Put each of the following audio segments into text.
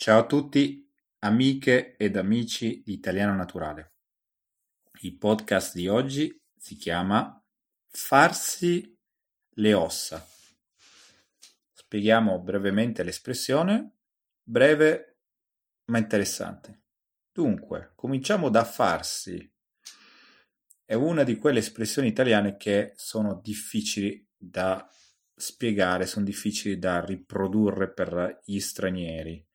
Ciao a tutti, amiche ed amici di Italiano Naturale. Il podcast di oggi si chiama Farsi le ossa. Spieghiamo brevemente l'espressione, breve ma interessante. Dunque, cominciamo da farsi. È una di quelle espressioni italiane che sono difficili da spiegare, sono difficili da riprodurre per gli stranieri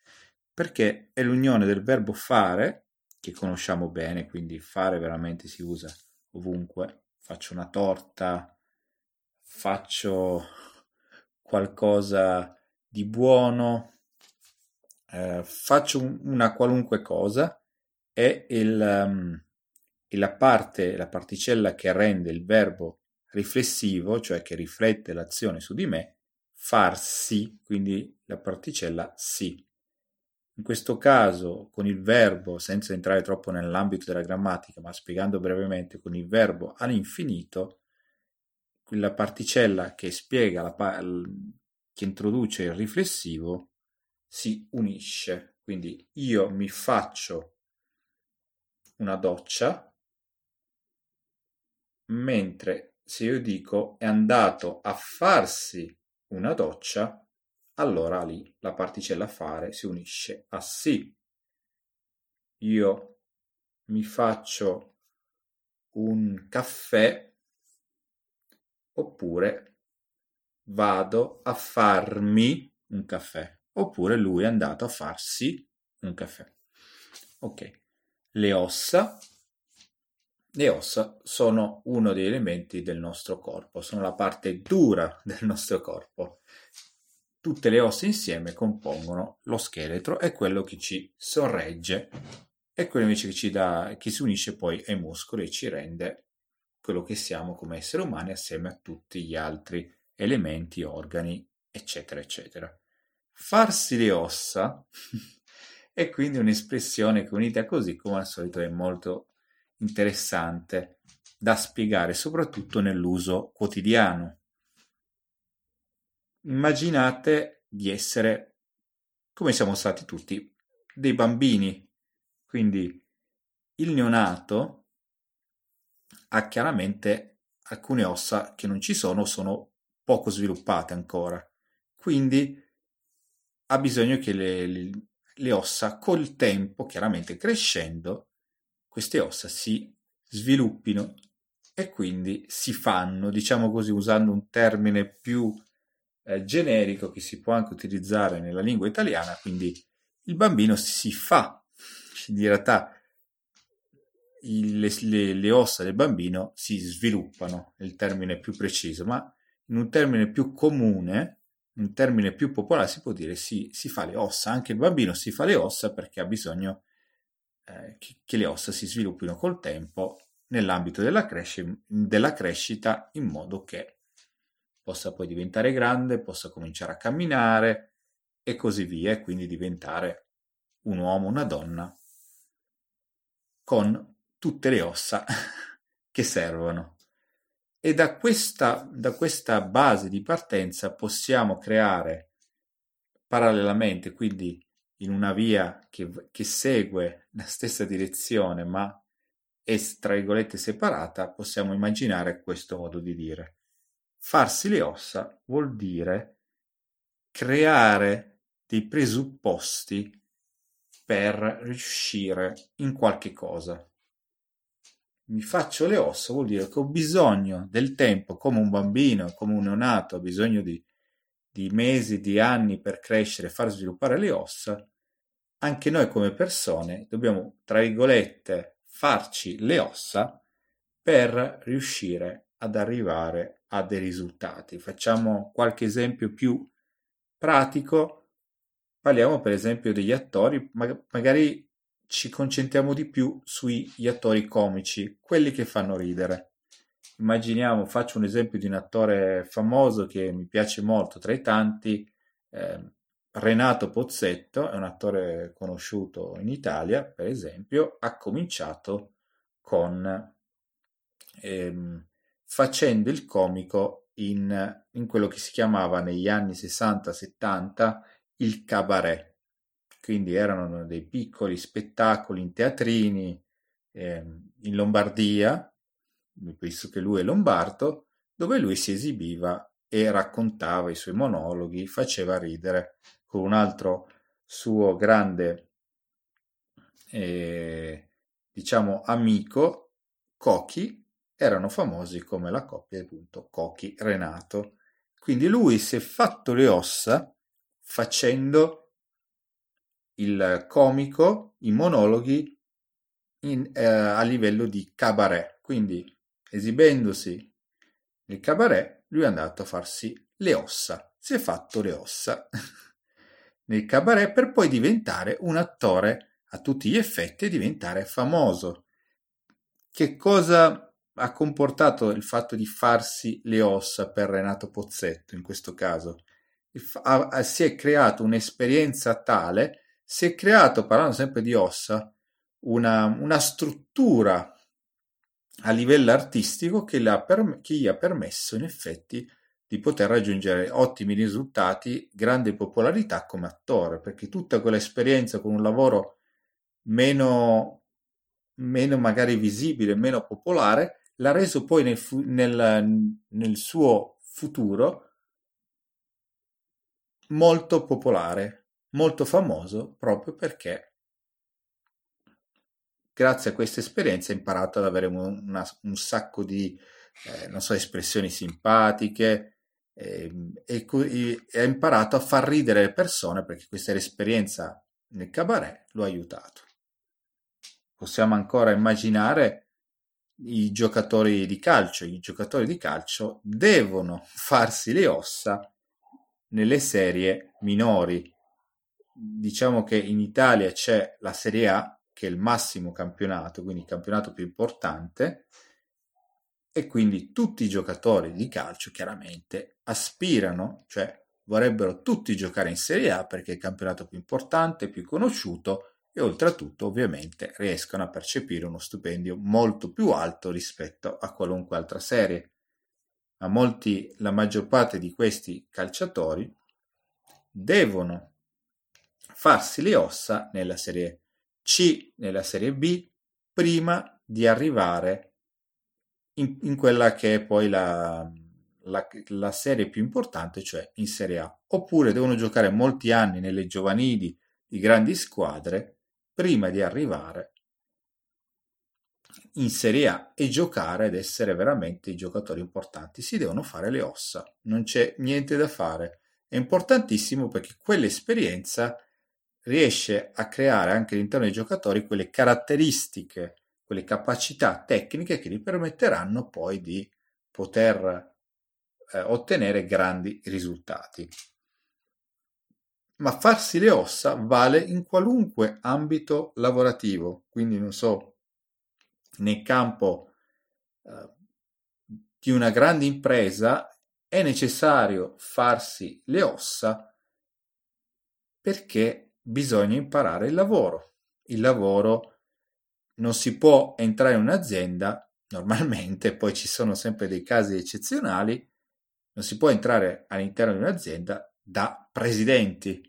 perché è l'unione del verbo fare, che conosciamo bene, quindi fare veramente si usa ovunque. Faccio una torta, faccio qualcosa di buono, eh, faccio una qualunque cosa e, il, um, la parte, la particella che rende il verbo riflessivo, cioè che riflette l'azione su di me, farsi, quindi la particella si. In questo caso, con il verbo, senza entrare troppo nell'ambito della grammatica, ma spiegando brevemente, con il verbo all'infinito, quella particella che spiega, la, che introduce il riflessivo, si unisce. Quindi io mi faccio una doccia, mentre se io dico è andato a farsi una doccia, allora lì la particella fare si unisce a sì. Io mi faccio un caffè oppure vado a farmi un caffè oppure lui è andato a farsi un caffè. Ok, le ossa. Le ossa sono uno degli elementi del nostro corpo, sono la parte dura del nostro corpo Tutte le ossa insieme compongono lo scheletro, è quello che ci sorregge, è quello invece che ci dà, che si unisce poi ai muscoli e ci rende quello che siamo come esseri umani assieme a tutti gli altri elementi, organi, eccetera, eccetera. Farsi le ossa è quindi un'espressione che unita così come al solito è molto interessante da spiegare, soprattutto nell'uso quotidiano immaginate di essere, come siamo stati tutti, dei bambini. Quindi il neonato ha chiaramente alcune ossa che non ci sono, sono poco sviluppate ancora. Quindi ha bisogno che le, le, ossa col tempo, chiaramente crescendo, queste ossa si sviluppino e quindi si fanno, diciamo così, usando un termine più eh, generico che si può anche utilizzare nella lingua italiana, quindi il bambino si fa, in realtà le, le, le, ossa del bambino si sviluppano, è il termine più preciso, ma in un termine più comune, un termine più popolare si può dire si, si fa le ossa, anche il bambino si fa le ossa perché ha bisogno eh, che, che, le ossa si sviluppino col tempo nell'ambito della, cresci- della crescita in modo che possa poi diventare grande, possa cominciare a camminare e così via, e quindi diventare un uomo, una donna con tutte le ossa che servono. E da questa, da questa base di partenza possiamo creare parallelamente, quindi in una via che, che segue la stessa direzione ma è tra virgolette separata, possiamo immaginare questo modo di dire. Farsi le ossa vuol dire creare dei presupposti per riuscire in qualche cosa. Mi faccio le ossa vuol dire che ho bisogno del tempo, come un bambino, come un neonato, ha bisogno di, di mesi, di anni per crescere far sviluppare le ossa. Anche noi come persone dobbiamo, tra virgolette, farci le ossa per riuscire ad arrivare a dei risultati. Facciamo qualche esempio più pratico. Parliamo per esempio degli attori, magari ci concentriamo di più sugli attori comici, quelli che fanno ridere. Immaginiamo, faccio un esempio di un attore famoso che mi piace molto tra i tanti, eh, Renato Pozzetto, è un attore conosciuto in Italia, per esempio, ha cominciato con ehm, facendo il comico in, in quello che si chiamava negli anni 60-70 il cabaret. quindi erano dei piccoli spettacoli in teatrini eh, in Lombardia, visto che lui è lombardo, dove lui si esibiva e raccontava i suoi monologhi, faceva ridere con un altro suo grande eh, diciamo amico Cochi erano famosi come la coppia appunto Cochi Renato quindi lui si è fatto le ossa facendo il comico, i monologhi in, eh, a livello di cabaret. Quindi esibendosi nel cabaret, lui è andato a farsi le ossa. Si è fatto le ossa nel cabaret per poi diventare un attore a tutti gli effetti e diventare famoso. Che cosa ha comportato il fatto di farsi le ossa per Renato Pozzetto in questo caso? si è creato un'esperienza tale si è creato, parlando sempre di ossa, una, una struttura a livello artistico che, per, che gli ha permesso in effetti di poter raggiungere ottimi risultati, grande popolarità come attore, perché tutta quell'esperienza con un lavoro meno, meno magari visibile, meno popolare, l'ha reso poi nel, nel, nel suo futuro molto popolare, molto famoso proprio perché grazie a questa esperienza ha imparato ad avere una, un sacco di eh, so, espressioni simpatiche eh, e, e, ha imparato a far ridere le persone perché questa esperienza nel cabaret lo ha aiutato. Possiamo ancora immaginare i giocatori di calcio. I giocatori di calcio devono farsi le ossa nelle serie minori diciamo che in Italia c'è la Serie A, che è il massimo campionato, quindi il campionato più importante, e quindi tutti i giocatori di calcio chiaramente aspirano, cioè vorrebbero tutti giocare in Serie A perché è il campionato più importante, più conosciuto e oltretutto ovviamente riescono a percepire uno stipendio molto più alto rispetto a qualunque altra serie. Ma molti, la maggior parte di questi calciatori devono farsi le ossa nella serie C, nella serie B, prima di arrivare in, in quella che è poi la, la, la, serie più importante, cioè in Serie A. Oppure devono giocare molti anni nelle giovanili di grandi squadre prima di arrivare in Serie A e giocare ed essere veramente i giocatori importanti. Si devono fare le ossa, non c'è niente da fare. È importantissimo perché quell'esperienza riesce a creare anche all'interno dei giocatori quelle caratteristiche, quelle capacità tecniche che gli permetteranno poi di poter eh, ottenere grandi risultati. Ma farsi le ossa vale in qualunque ambito lavorativo, quindi non so, nel campo eh, di una grande impresa è necessario farsi le ossa perché bisogna imparare il lavoro. Il lavoro non si può entrare in un'azienda, normalmente, poi ci sono sempre dei casi eccezionali, non si può entrare all'interno di un'azienda da presidenti,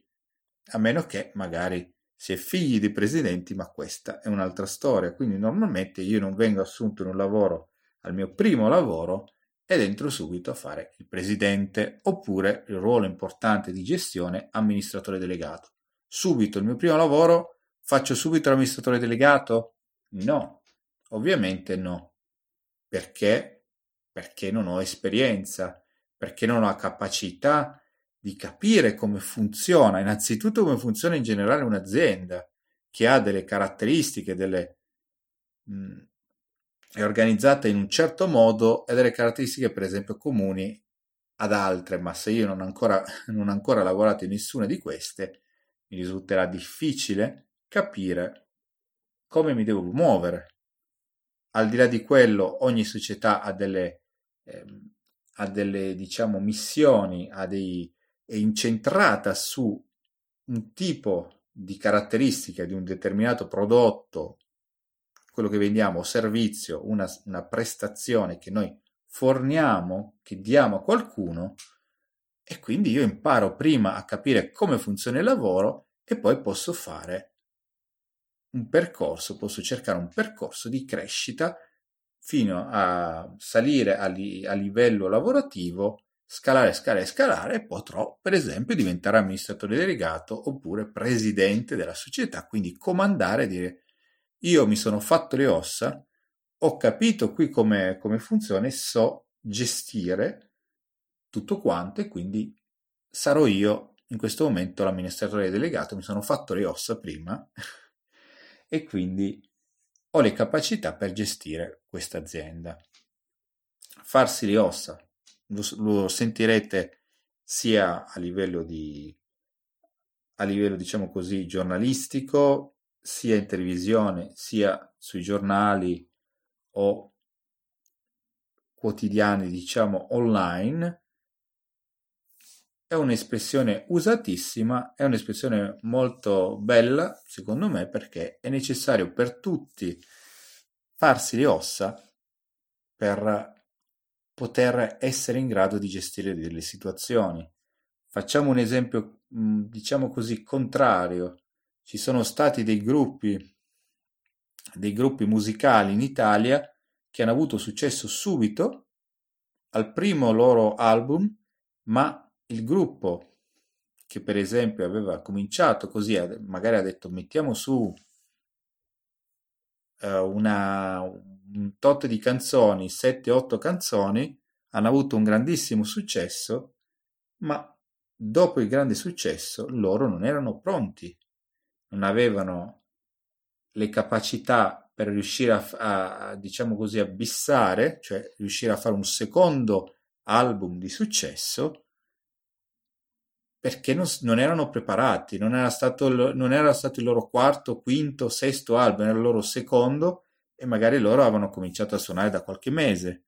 a meno che magari si è figli di presidenti, ma questa è un'altra storia. Quindi normalmente io non vengo assunto in un lavoro, al mio primo lavoro, ed entro subito a fare il presidente oppure il ruolo importante di gestione amministratore delegato subito il mio primo lavoro, faccio subito l'amministratore delegato? No, ovviamente no. Perché? Perché non ho esperienza, perché non ho capacità di capire come funziona, innanzitutto come funziona in generale un'azienda che ha delle caratteristiche, delle, mh, mm, è organizzata in un certo modo e delle caratteristiche per esempio comuni ad altre, ma se io non ancora, non ho ancora lavorato in nessuna di queste, mi risulterà difficile capire come mi devo muovere. Al di là di quello, ogni società ha delle, ehm, ha delle diciamo, missioni, ha dei, è incentrata su un tipo di caratteristiche di un determinato prodotto, quello che vendiamo, servizio, una, una prestazione che noi forniamo, che diamo a qualcuno, e quindi io imparo prima a capire come funziona il lavoro e poi posso fare un percorso, posso cercare un percorso di crescita fino a salire a, li, a livello lavorativo, scalare, scalare, scalare potrò per esempio diventare amministratore delegato oppure presidente della società, quindi comandare e dire io mi sono fatto le ossa, ho capito qui come, come funziona e so gestire tutto quanto e quindi sarò io in questo momento l'amministratore delegato, mi sono fatto le ossa prima e quindi ho le capacità per gestire questa azienda. Farsi le ossa, lo, lo sentirete sia a livello di a livello diciamo così giornalistico, sia in televisione, sia sui giornali o quotidiani diciamo online è un'espressione usatissima, è un'espressione molto bella, secondo me, perché è necessario per tutti farsi le ossa per poter essere in grado di gestire delle situazioni. Facciamo un esempio, mm, diciamo così, contrario. Ci sono stati dei gruppi, dei gruppi musicali in Italia che hanno avuto successo subito al primo loro album, ma il gruppo che per esempio aveva cominciato così, magari ha detto mettiamo su uh, una, un tot di canzoni, 7-8 canzoni, hanno avuto un grandissimo successo, ma dopo il grande successo loro non erano pronti, non avevano le capacità per riuscire a, a diciamo così, a bissare, cioè riuscire a fare un secondo album di successo perché non, non erano preparati, non era, stato, non era stato il loro quarto, quinto, sesto album, era il loro secondo e magari loro avevano cominciato a suonare da qualche mese.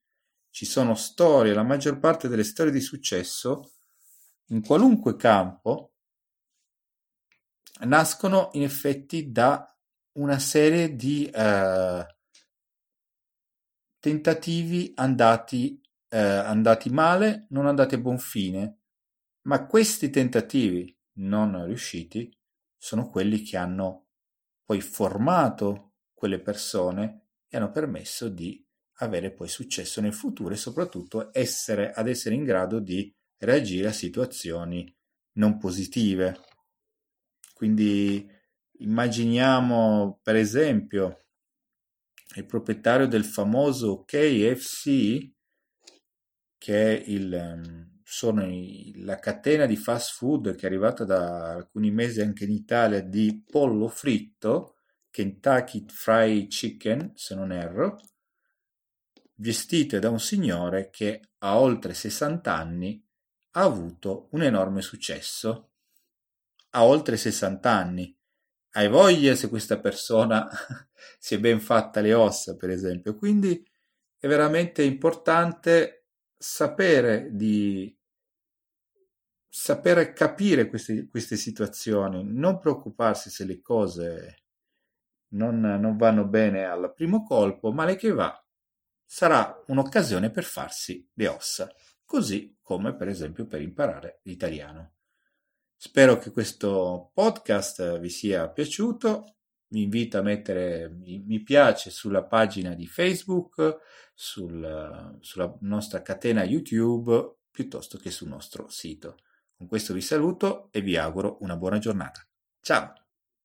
Ci sono storie, la maggior parte delle storie di successo in qualunque campo nascono in effetti da una serie di eh, tentativi andati, eh, andati male, non andati a buon fine ma questi tentativi non riusciti sono quelli che hanno poi formato quelle persone e hanno permesso di avere poi successo nel futuro e soprattutto essere, ad essere in grado di reagire a situazioni non positive. Quindi immaginiamo per esempio il proprietario del famoso KFC che è il, ehm, sono la catena di fast food che è arrivata da alcuni mesi anche in Italia di pollo fritto, Kentucky Fried Chicken, se non erro, gestite da un signore che a oltre 60 anni ha avuto un enorme successo. A oltre 60 anni. Hai voglia se questa persona si è ben fatta le ossa, per esempio. Quindi è veramente importante sapere di sapere capire queste, queste situazioni, non preoccuparsi se le cose non, non vanno bene al primo colpo, male che va, sarà un'occasione per farsi le ossa, così come per esempio per imparare l'italiano. Spero che questo podcast vi sia piaciuto. Vi invito a mettere mi, piace sulla pagina di Facebook, sul, sulla nostra catena YouTube, piuttosto che sul nostro sito. Con questo vi saluto e vi auguro una buona giornata. Ciao!